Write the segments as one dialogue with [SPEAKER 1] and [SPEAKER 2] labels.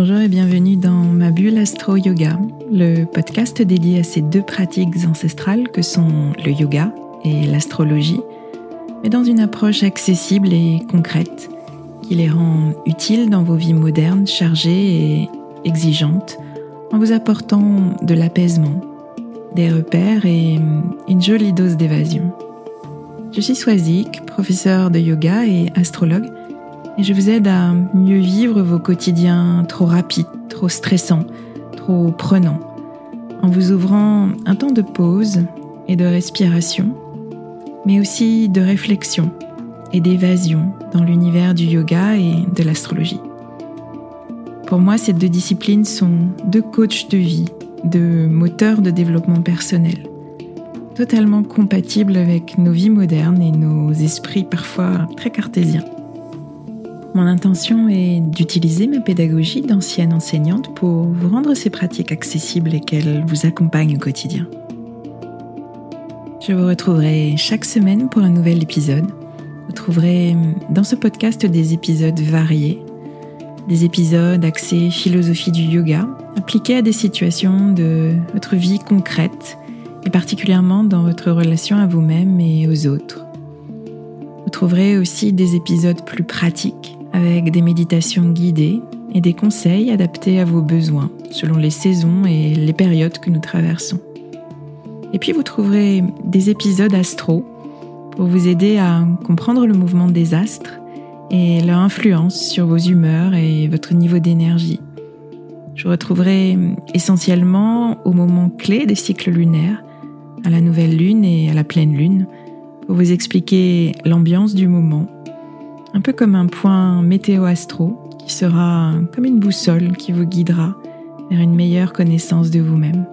[SPEAKER 1] Bonjour et bienvenue dans ma bulle Astro Yoga, le podcast dédié à ces deux pratiques ancestrales que sont le yoga et l'astrologie, mais dans une approche accessible et concrète qui les rend utiles dans vos vies modernes, chargées et exigeantes, en vous apportant de l'apaisement, des repères et une jolie dose d'évasion. Je suis Swazik, professeur de yoga et astrologue, et je vous aide à mieux vivre vos quotidiens trop rapides, trop stressants, trop prenants, en vous ouvrant un temps de pause et de respiration, mais aussi de réflexion et d'évasion dans l'univers du yoga et de l'astrologie. Pour moi, ces deux disciplines sont deux coachs de vie, deux moteurs de développement personnel, totalement compatibles avec nos vies modernes et nos esprits parfois très cartésiens. Mon intention est d'utiliser ma pédagogie d'ancienne enseignante pour vous rendre ces pratiques accessibles et qu'elles vous accompagnent au quotidien. Je vous retrouverai chaque semaine pour un nouvel épisode. Vous trouverez dans ce podcast des épisodes variés, des épisodes axés philosophie du yoga, appliqués à des situations de votre vie concrète et particulièrement dans votre relation à vous-même et aux autres. Vous trouverez aussi des épisodes plus pratiques avec des méditations guidées et des conseils adaptés à vos besoins selon les saisons et les périodes que nous traversons. Et puis vous trouverez des épisodes astro pour vous aider à comprendre le mouvement des astres et leur influence sur vos humeurs et votre niveau d'énergie. Je retrouverai essentiellement au moment clé des cycles lunaires, à la nouvelle lune et à la pleine lune, pour vous expliquer l'ambiance du moment un peu comme un point météo-astro qui sera comme une boussole qui vous guidera vers une meilleure connaissance de vous-même.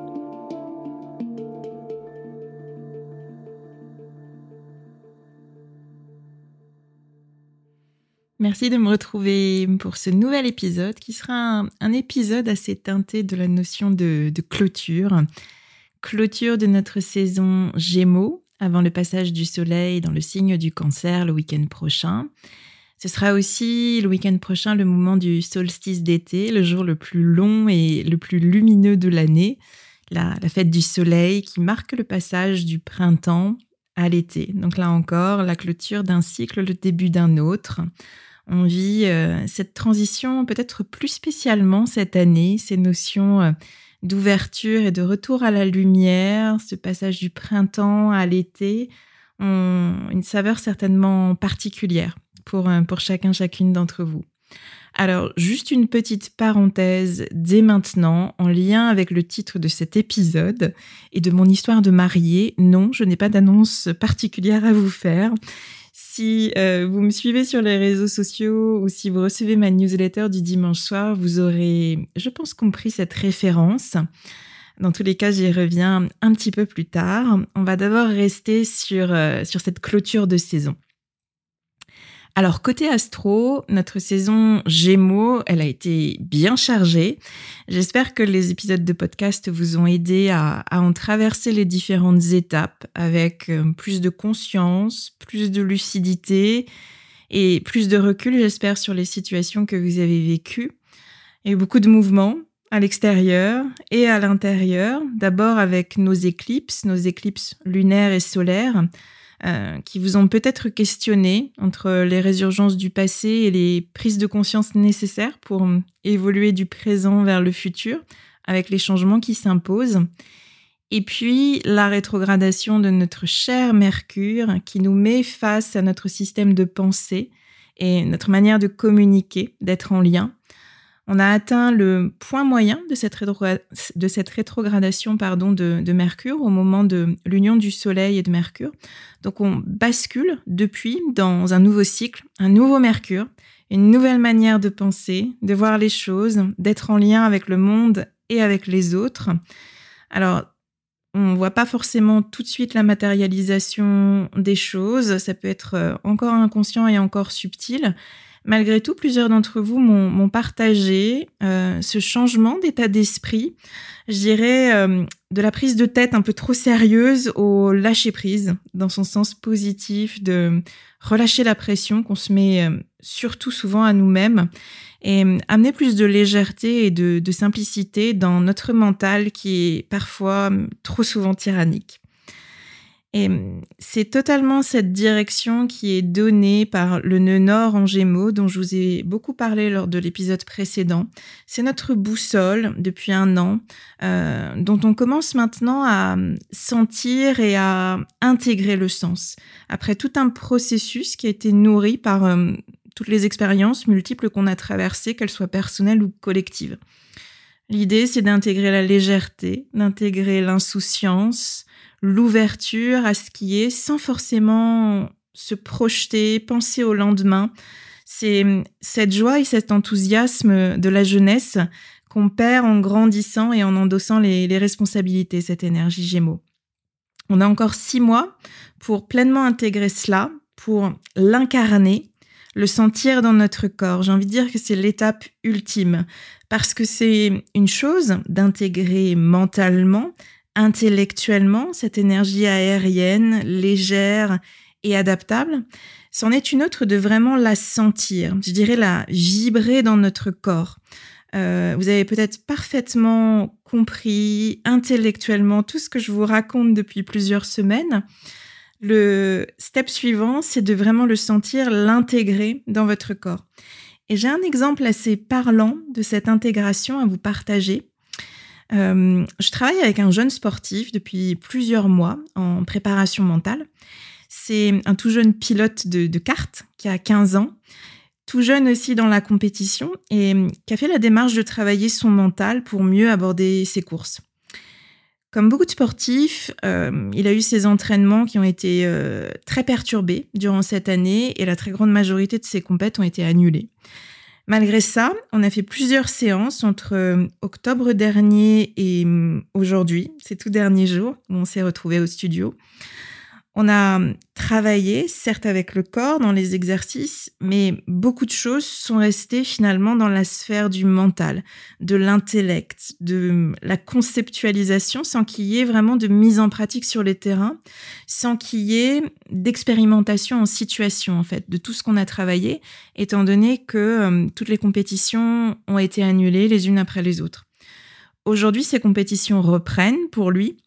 [SPEAKER 1] Merci de me retrouver pour ce nouvel épisode qui sera un, épisode assez teinté de la notion de, de clôture. Clôture de notre saison Gémeaux avant le passage du Soleil dans le signe du cancer le week-end prochain. Ce sera aussi le week-end prochain le moment du solstice d'été, le jour le plus long et le plus lumineux de l'année, la, fête du soleil qui marque le passage du printemps à l'été. Donc là encore, la clôture d'un cycle, le début d'un autre. On vit euh, cette transition peut-être plus spécialement cette année, ces notions euh, d'ouverture et de retour à la lumière, ce passage du printemps à l'été, ont une saveur certainement particulière pour, euh, pour chacun, chacune d'entre vous. Alors, juste une petite parenthèse dès maintenant, en lien avec le titre de cet épisode et de mon histoire de mariée. Non, je n'ai pas d'annonce particulière à vous faire. Si euh, vous me suivez sur les réseaux sociaux ou si vous recevez ma newsletter du dimanche soir, vous aurez, je pense, compris cette référence. Dans tous les cas, j'y reviens un petit peu plus tard. On va d'abord rester sur, euh, sur cette clôture de saison. Alors côté astro, notre saison Gémeaux, elle a été bien chargée. J'espère que les épisodes de podcast vous ont aidé à, en traverser les différentes étapes avec euh, plus de conscience, plus de lucidité et plus de recul, j'espère, sur les situations que vous avez vécues. Et beaucoup de mouvements à l'extérieur et à l'intérieur. D'abord avec nos éclipses, nos éclipses lunaires et solaires euh, qui vous ont peut-être questionné entre les résurgences du passé et les prises de conscience nécessaires pour évoluer du présent vers le futur avec les changements qui s'imposent. Et puis la rétrogradation de notre cher Mercure qui nous met face à notre système de pensée et notre manière de communiquer, d'être en lien. On a atteint le point moyen de cette, rétrogradation pardon, de, de, Mercure au moment de l'union du Soleil et de Mercure. Donc on bascule depuis dans un nouveau cycle, un nouveau Mercure, une nouvelle manière de penser, de voir les choses, d'être en lien avec le monde et avec les autres. Alors, on ne voit pas forcément tout de suite la matérialisation des choses, ça peut être euh, encore inconscient et encore subtil, Malgré tout, plusieurs d'entre vous m'ont partagé euh, ce changement d'état d'esprit, je dirais euh, de la prise de tête un peu trop sérieuse au lâcher prise, dans son sens positif, de relâcher la pression qu'on se met euh, surtout souvent à nous-mêmes et amener plus de légèreté et de, de simplicité dans notre mental qui est parfois trop souvent tyrannique. Et c'est totalement cette direction qui est donnée par le nœud nord en Gémeaux dont je vous ai beaucoup parlé lors de l'épisode précédent. C'est notre boussole depuis un an euh, dont on commence maintenant à sentir et à intégrer le sens. Après tout un processus qui a été nourri par euh, toutes les expériences multiples qu'on a traversées, qu'elles soient personnelles ou collectives. L'idée, c'est d'intégrer la légèreté, d'intégrer l'insouciance, l'ouverture à ce qui est sans forcément se projeter, penser au lendemain. C'est cette joie et cet enthousiasme de la jeunesse qu'on perd en grandissant et en endossant les, les responsabilités, cette énergie Gémeaux. On a encore six mois pour pleinement intégrer cela, pour l'incarner, le sentir dans notre corps. J'ai envie de dire que c'est l'étape ultime parce que c'est une chose d'intégrer mentalement, intellectuellement cette énergie aérienne, légère et adaptable. C'en est une autre de vraiment la sentir, je dirais la vibrer dans notre corps. Euh, vous avez peut-être parfaitement compris intellectuellement tout ce que je vous raconte depuis plusieurs semaines. Le step suivant, c'est de vraiment le sentir, l'intégrer dans votre corps. Et j'ai un exemple assez parlant de cette intégration à vous partager. Euh, je travaille avec un jeune sportif depuis plusieurs mois en préparation mentale. C'est un tout jeune pilote de, de cartes qui a 15 ans, tout jeune aussi dans la compétition et qui a fait la démarche de travailler son mental pour mieux aborder ses courses. Comme beaucoup de sportifs, euh, il a eu ses entraînements qui ont été euh, très perturbés durant cette année et la très grande majorité de ses compètes ont été annulées. Malgré ça, on a fait plusieurs séances entre euh, octobre dernier et hum, aujourd'hui, ces tout derniers jours où on s'est retrouvés au studio. On a hum, travaillé, certes avec le corps, dans les exercices, mais beaucoup de choses sont restées finalement dans la sphère du mental, de l'intellect, de hum, la conceptualisation, sans qu'il y ait vraiment de mise en pratique sur les terrains, sans qu'il y ait d'expérimentation en situation, en fait, de tout ce qu'on a travaillé, étant donné que toutes les compétitions ont été annulées les unes après les autres. Aujourd'hui, ces compétitions reprennent pour lui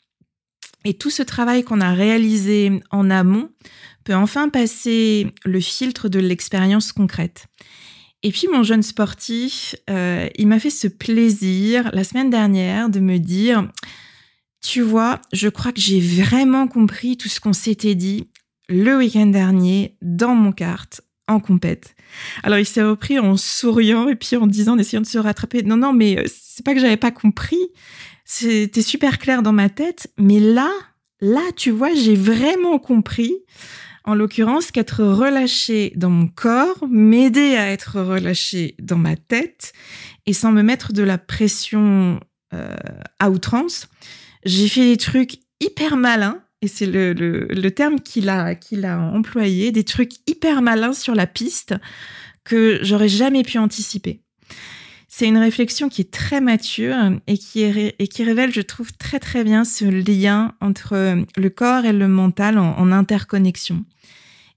[SPEAKER 1] et tout ce travail qu'on a réalisé en amont peut enfin passer le filtre de l'expérience concrète. Et puis mon jeune sportif, euh, il m'a fait ce plaisir la semaine dernière de me dire, tu vois, je crois que j'ai vraiment compris tout ce qu'on s'était dit le week-end dernier dans mon kart en compète. Alors il s'est repris en souriant et puis en disant, en essayant de se rattraper, non non mais euh, c'est pas que j'avais pas compris, c'était super clair dans ma tête, mais là, là, tu vois, j'ai vraiment compris, en l'occurrence, qu'être relâché dans mon corps m'aidait à être relâché dans ma tête et sans me mettre de la pression euh, à outrance. J'ai fait des trucs hyper malins, et c'est le, le, le, terme qu'il a, qu'il a employé, des trucs hyper malins sur la piste que j'aurais jamais pu anticiper. C'est une réflexion qui est très mature et qui, révèle, je trouve, très très bien ce lien entre le corps et le mental en, interconnexion.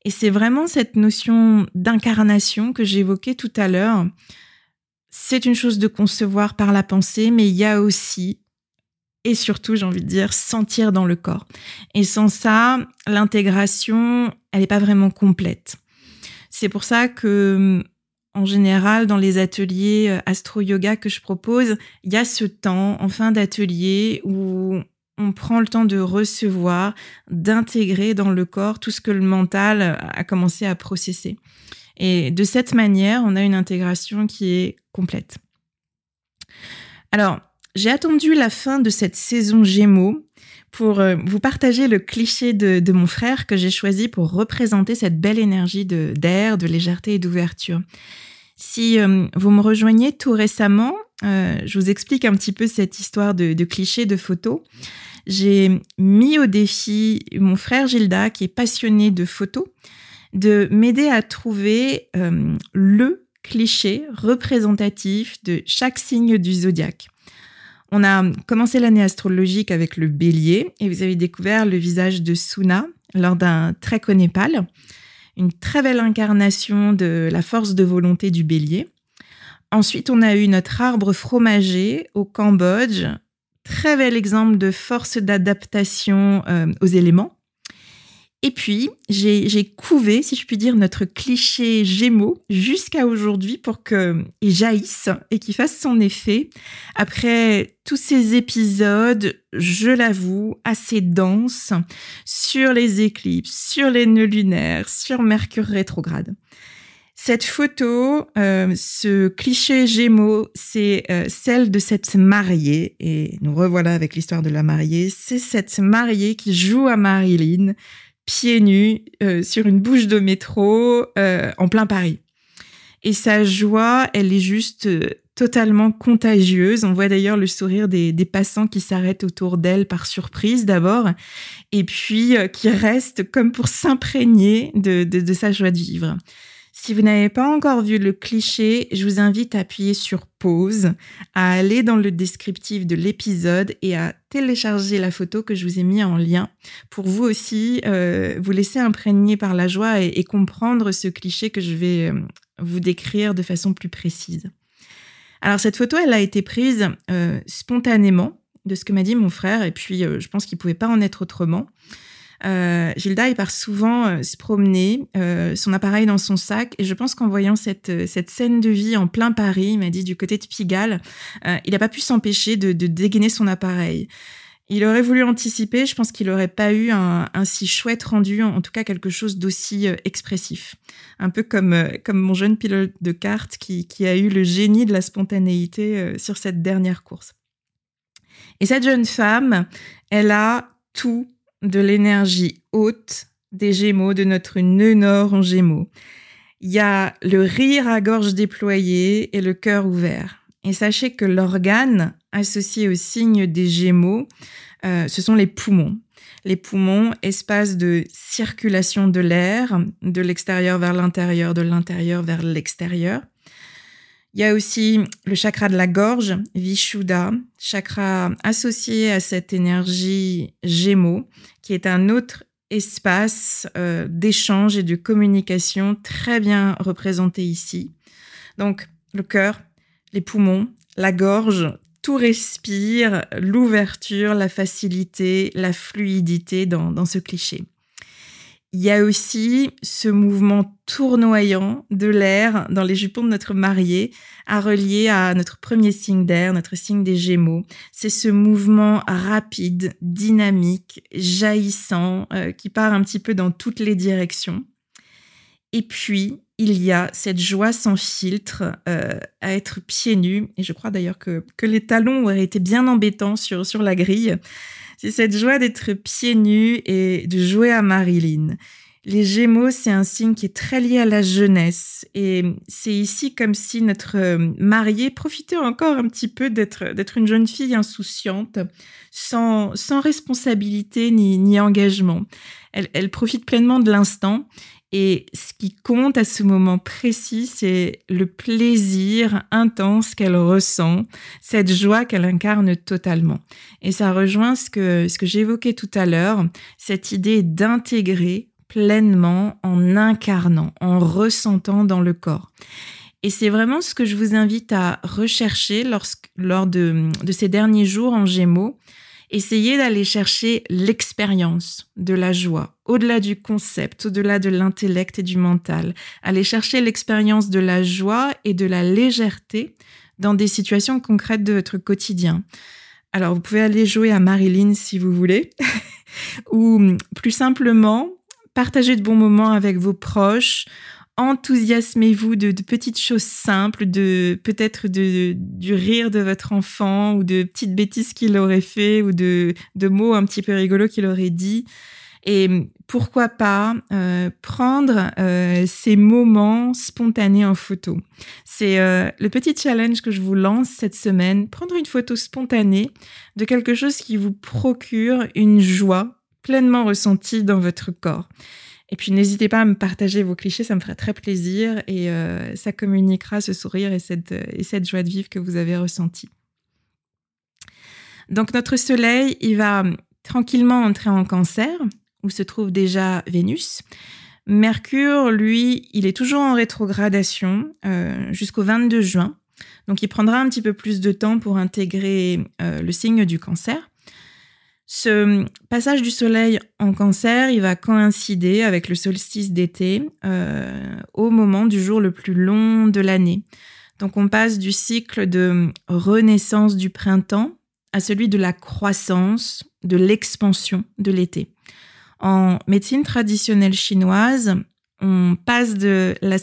[SPEAKER 1] Et c'est vraiment cette notion d'incarnation que j'évoquais tout à l'heure. C'est une chose de concevoir par la pensée, mais il y a aussi, et surtout, j'ai envie de dire, sentir dans le corps. Et sans ça, l'intégration, elle n'est pas vraiment complète. C'est pour ça que en général, dans les ateliers euh, astro-yoga que je propose, il y a ce temps en fin d'atelier où on prend le temps de recevoir, d'intégrer dans le corps tout ce que le mental a commencé à processer. Et de cette manière, on a une intégration qui est complète. Alors, j'ai attendu la fin de cette saison Gémeaux pour euh, vous partager le cliché de, mon frère que j'ai choisi pour représenter cette belle énergie d'air, de légèreté et d'ouverture. Si euh, vous me rejoignez tout récemment, euh, je vous explique un petit peu cette histoire de, de cliché de photos. J'ai mis au défi mon frère Gilda, qui est passionné de photos. de m'aider à trouver le cliché représentatif de chaque signe du zodiaque. On a commencé l'année astrologique avec le bélier et vous avez découvert le visage de Suna lors d'un trek au Népal, une très belle incarnation de la force de volonté du bélier. Ensuite, on a eu notre arbre fromager au Cambodge, très bel exemple de force d'adaptation euh, aux éléments. Et puis, j'ai couvé, si je puis dire, notre cliché Gémeaux jusqu'à aujourd'hui pour qu'il jaillisse et qu'il fasse son effet. Après tous ces épisodes, je l'avoue, assez denses sur les éclipses, sur les nœuds lunaires, sur Mercure rétrograde. Cette photo, euh, ce cliché Gémeaux, c'est euh, celle de cette mariée, et nous revoilà avec l'histoire de la mariée, c'est cette mariée qui joue à Marilyn, pieds nus euh, sur une bouche de métro euh, en plein Paris. Et sa joie, elle est juste euh, totalement contagieuse. On voit d'ailleurs le sourire des, passants qui s'arrêtent autour d'elle par surprise d'abord, et puis qui restent comme pour s'imprégner de sa joie de vivre. Si vous n'avez pas encore vu le cliché, je vous invite à appuyer sur pause, à aller dans le descriptif de l'épisode et à télécharger la photo que je vous ai mis en lien pour vous aussi euh, vous laisser imprégner par la joie et, comprendre ce cliché que je vais euh, vous décrire de façon plus précise. Alors cette photo, elle a été prise euh, spontanément de ce que m'a dit mon frère et puis je pense qu'il pouvait pas en être autrement. Euh, Gilda, il part souvent euh, se promener, euh, son appareil dans son sac. Et je pense qu'en voyant cette, cette scène de vie en plein Paris, il m'a dit du côté de Pigalle, il n'a pas pu s'empêcher de, de, dégainer son appareil. Il aurait voulu anticiper, je pense qu'il n'aurait pas eu un, un, si chouette rendu, en tout cas quelque chose d'aussi expressif. Un peu comme, comme mon jeune pilote de kart qui, qui a eu le génie de la spontanéité sur cette dernière course. Et cette jeune femme, elle a tout de l'énergie haute des Gémeaux, de notre nœud nord en Gémeaux. Il y a le rire à gorge déployée et le cœur ouvert. Et sachez que l'organe associé au signe des Gémeaux, euh, ce sont les poumons. Les poumons, espace de circulation de l'air, de l'extérieur vers l'intérieur, de l'intérieur vers l'extérieur. Il y a aussi le chakra de la gorge, Vishuddha, chakra associé à cette énergie Gémeaux, qui est un autre espace euh, d'échange et de communication très bien représenté ici. Donc le cœur, les poumons, la gorge, tout respire, l'ouverture, la facilité, la fluidité dans, dans ce cliché. Il y a aussi ce mouvement tournoyant de l'air dans les jupons de notre mariée à relier à notre premier signe d'air, notre signe des Gémeaux. C'est ce mouvement rapide, dynamique, jaillissant, euh, qui part un petit peu dans toutes les directions. Et puis, il y a cette joie sans filtre euh, à être pieds nus. Et je crois d'ailleurs que, que les talons auraient été bien embêtants sur, sur la grille. C'est cette joie d'être pieds nus et de jouer à Marilyn. Les Gémeaux, c'est un signe qui est très lié à la jeunesse. Et c'est ici comme si notre euh, mariée profitait encore un petit peu d'être, une jeune fille insouciante, sans, sans responsabilité ni, ni engagement. Elle, elle profite pleinement de l'instant et ce qui compte à ce moment précis, c'est le plaisir intense qu'elle ressent, cette joie qu'elle incarne totalement. Et ça rejoint ce que, ce que j'évoquais tout à l'heure, cette idée d'intégrer pleinement en incarnant, en ressentant dans le corps. Et c'est vraiment ce que je vous invite à rechercher lorsque, lors de, de ces derniers jours en Gémeaux. Essayez d'aller chercher l'expérience de la joie, au-delà du concept, au-delà de l'intellect et du mental. Allez chercher l'expérience de la joie et de la légèreté dans des situations concrètes de votre quotidien. Alors, vous pouvez aller jouer à Marilyn si vous voulez, ou plus simplement, partager de bons moments avec vos proches enthousiasmez-vous de, petites choses simples, de peut-être du rire de votre enfant ou de petites bêtises qu'il aurait fait ou de, de mots un petit peu rigolos qu'il aurait dit. Et pourquoi pas euh, prendre euh, ces moments spontanés en photo. C'est euh, le petit challenge que je vous lance cette semaine. Prendre une photo spontanée de quelque chose qui vous procure une joie pleinement ressentie dans votre corps. Et puis n'hésitez pas à me partager vos clichés, ça me ferait très plaisir et euh, ça communiquera ce sourire et cette, et cette joie de vivre que vous avez ressentie. Donc notre Soleil, il va tranquillement entrer en cancer, où se trouve déjà Vénus. Mercure, lui, il est toujours en rétrogradation euh, jusqu'au 22 juin. Donc il prendra un petit peu plus de temps pour intégrer euh, le signe du cancer. Ce passage du Soleil en cancer, il va coïncider avec le solstice d'été euh, au moment du jour le plus long de l'année. Donc on passe du cycle de renaissance du printemps à celui de la croissance, de l'expansion de l'été. En médecine traditionnelle chinoise, on passe de la,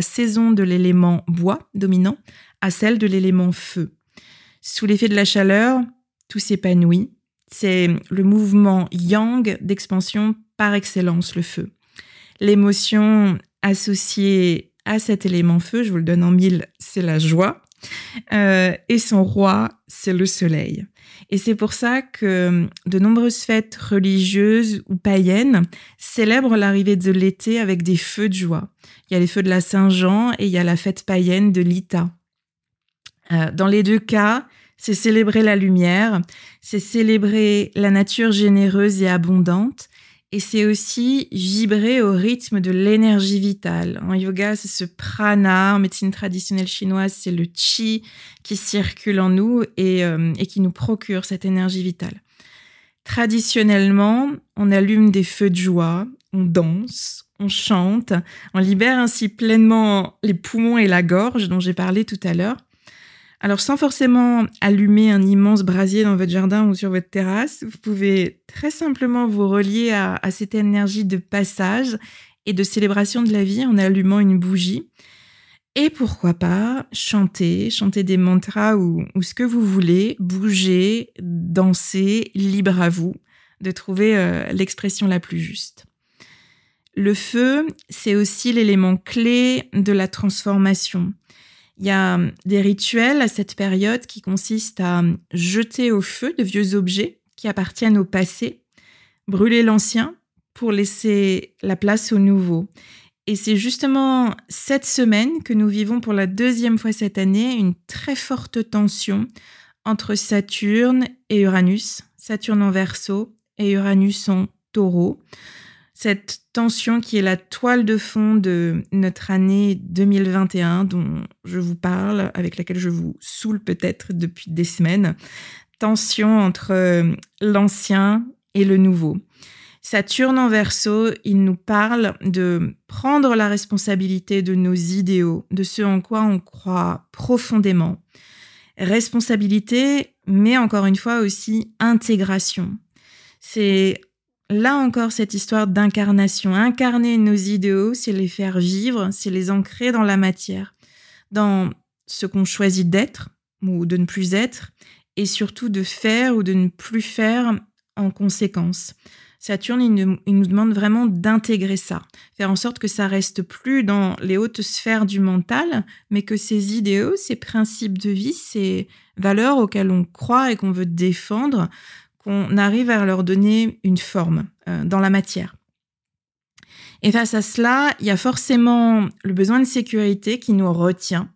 [SPEAKER 1] saison de l'élément bois dominant à celle de l'élément feu. Sous l'effet de la chaleur, tout s'épanouit. C'est le mouvement yang d'expansion par excellence, le feu. L'émotion associée à cet élément feu, je vous le donne en mille, c'est la joie. Euh, et son roi, c'est le soleil. Et c'est pour ça que de nombreuses fêtes religieuses ou païennes célèbrent l'arrivée de l'été avec des feux de joie. Il y a les feux de la Saint-Jean et il y a la fête païenne de l'Ita. Euh, dans les deux cas, c'est célébrer la lumière, c'est célébrer la nature généreuse et abondante, et c'est aussi vibrer au rythme de l'énergie vitale. En yoga, c'est ce prana. En médecine traditionnelle chinoise, c'est le chi qui circule en nous et, euh, et qui nous procure cette énergie vitale. Traditionnellement, on allume des feux de joie, on danse, on chante, on libère ainsi pleinement les poumons et la gorge dont j'ai parlé tout à l'heure. Alors sans forcément allumer un immense brasier dans votre jardin ou sur votre terrasse, vous pouvez très simplement vous relier à, cette énergie de passage et de célébration de la vie en allumant une bougie. Et pourquoi pas chanter, chanter des mantras ou, ce que vous voulez, bouger, danser, libre à vous de trouver euh, l'expression la plus juste. Le feu, c'est aussi l'élément clé de la transformation. Il y a hum, des rituels à cette période qui consistent à hum, jeter au feu de vieux objets qui appartiennent au passé, brûler l'ancien pour laisser la place au nouveau. Et c'est justement cette semaine que nous vivons pour la deuxième fois cette année une très forte tension entre Saturne et Uranus, Saturne en verso et Uranus en taureau cette tension qui est la toile de fond de notre année 2021 dont je vous parle, avec laquelle je vous saoule peut-être depuis des semaines. Tension entre euh, l'ancien et le nouveau. Saturne en verso, il nous parle de prendre la responsabilité de nos idéaux, de ce en quoi on croit profondément. Responsabilité, mais encore une fois aussi intégration. C'est là encore cette histoire d'incarnation. Incarner nos idéaux, c'est les faire vivre, c'est les ancrer dans la matière, dans ce qu'on choisit d'être ou de ne plus être, et surtout de faire ou de ne plus faire en conséquence. Saturne, il nous, demande vraiment d'intégrer ça, faire en sorte que ça reste plus dans les hautes sphères du mental, mais que ces idéaux, ces principes de vie, ces valeurs auxquelles on croit et qu'on veut défendre, qu'on arrive à leur donner une forme euh, dans la matière. Et face à cela, il y a forcément le besoin de sécurité qui nous retient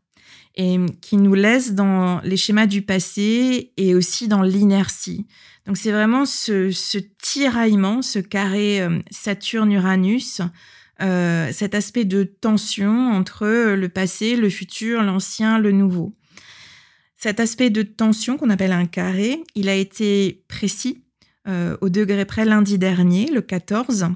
[SPEAKER 1] et qui nous laisse dans les schémas du passé et aussi dans l'inertie. Donc c'est vraiment ce, tiraillement, ce carré euh, Saturne-Uranus, euh, cet aspect de tension entre le passé, le futur, l'ancien, le nouveau. Cet aspect de tension qu'on appelle un carré, il a été précis euh, au degré près lundi dernier, le 14.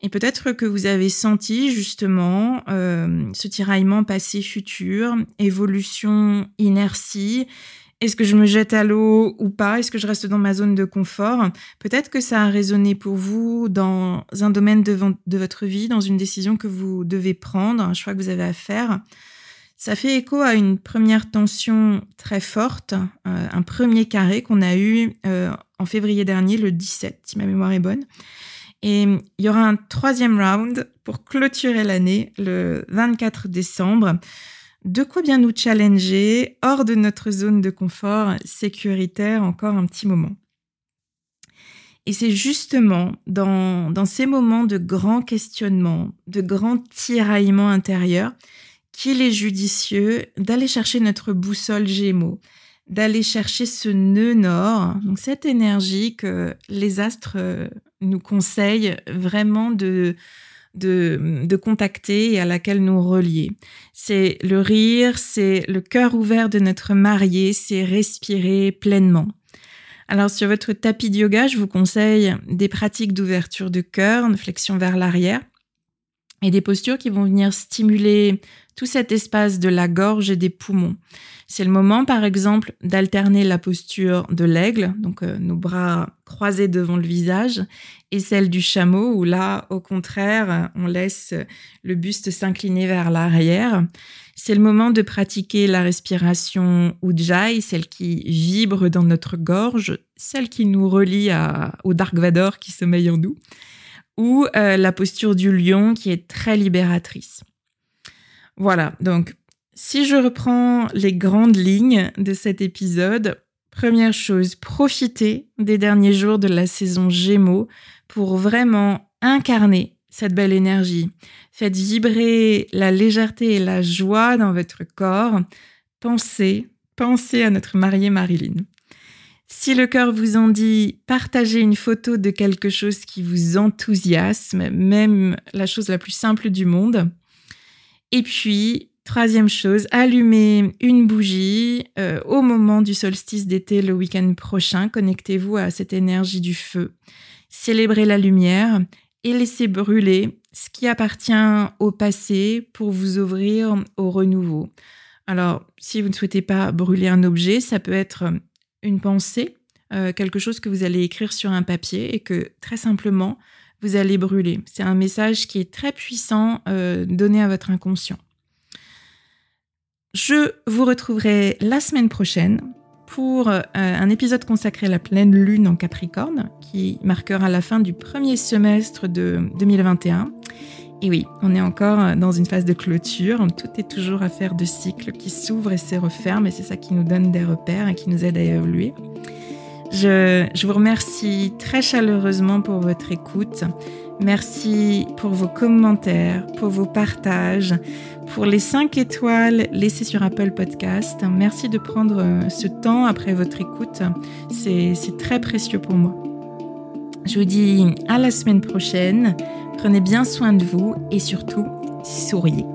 [SPEAKER 1] Et peut-être que vous avez senti justement euh, ce tiraillement passé-futur, évolution, inertie. Est-ce que je me jette à l'eau ou pas? Est-ce que je reste dans ma zone de confort? Peut-être que ça a résonné pour vous dans un domaine de, de votre vie, dans une décision que vous devez prendre, un choix que vous avez à faire. Ça fait écho à une première tension très forte, euh, un premier carré qu'on a eu euh, en février dernier, le 17, si ma mémoire est bonne. Et il y aura un troisième round pour clôturer l'année, le 24 décembre. De quoi bien nous challenger hors de notre zone de confort sécuritaire encore un petit moment? Et c'est justement dans, dans ces moments de grands questionnements, de grands tiraillements intérieurs, qu'il est judicieux d'aller chercher notre boussole Gémeaux, d'aller chercher ce nœud nord, donc cette énergie que les astres euh, nous conseillent vraiment de, de, de, contacter et à laquelle nous relier. C'est le rire, c'est le cœur ouvert de notre marié, c'est respirer pleinement. Alors sur votre tapis de yoga, je vous conseille des pratiques d'ouverture de cœur, de flexion vers l'arrière et des postures qui vont venir stimuler tout cet espace de la gorge et des poumons. C'est le moment, par exemple, d'alterner la posture de l'aigle, donc euh, nos bras croisés devant le visage, et celle du chameau, où là, au contraire, on laisse le buste s'incliner vers l'arrière. C'est le moment de pratiquer la respiration Ujjayi, celle qui vibre dans notre gorge, celle qui nous relie au Dark Vador qui sommeille en nous, ou euh, la posture du lion qui est très libératrice. Voilà, donc si je reprends les grandes lignes de cet épisode, première chose, profitez des derniers jours de la saison Gémeaux pour vraiment incarner cette belle énergie. Faites vibrer la légèreté et la joie dans votre corps. Pensez, pensez à notre mariée Marilyn. Si le cœur vous en dit, partagez une photo de quelque chose qui vous enthousiasme, même la chose la plus simple du monde. Et puis, Troisième chose, allumez une bougie euh, au moment du solstice d'été le week-end prochain. Connectez-vous à cette énergie du feu. Célébrez la lumière et laissez brûler ce qui appartient au passé pour vous ouvrir au renouveau. Alors, si vous ne souhaitez pas brûler un objet, ça peut être une pensée, euh, quelque chose que vous allez écrire sur un papier et que très simplement, vous allez brûler. C'est un message qui est très puissant euh, donné à votre inconscient. Je vous retrouverai la semaine prochaine pour euh, un épisode consacré à la pleine lune en Capricorne qui marquera la fin du premier semestre de 2021. Et oui, on est encore dans une phase de clôture. Tout est toujours affaire de cycles qui s'ouvrent et se referment et c'est ça qui nous donne des repères et qui nous aide à évoluer. Je, je vous remercie très chaleureusement pour votre écoute. Merci pour vos commentaires, pour vos partages, pour les 5 étoiles laissées sur Apple Podcast. Merci de prendre euh, ce temps après votre écoute. C'est très précieux pour moi. Je vous dis à la semaine prochaine. Prenez bien soin de vous et surtout, souriez.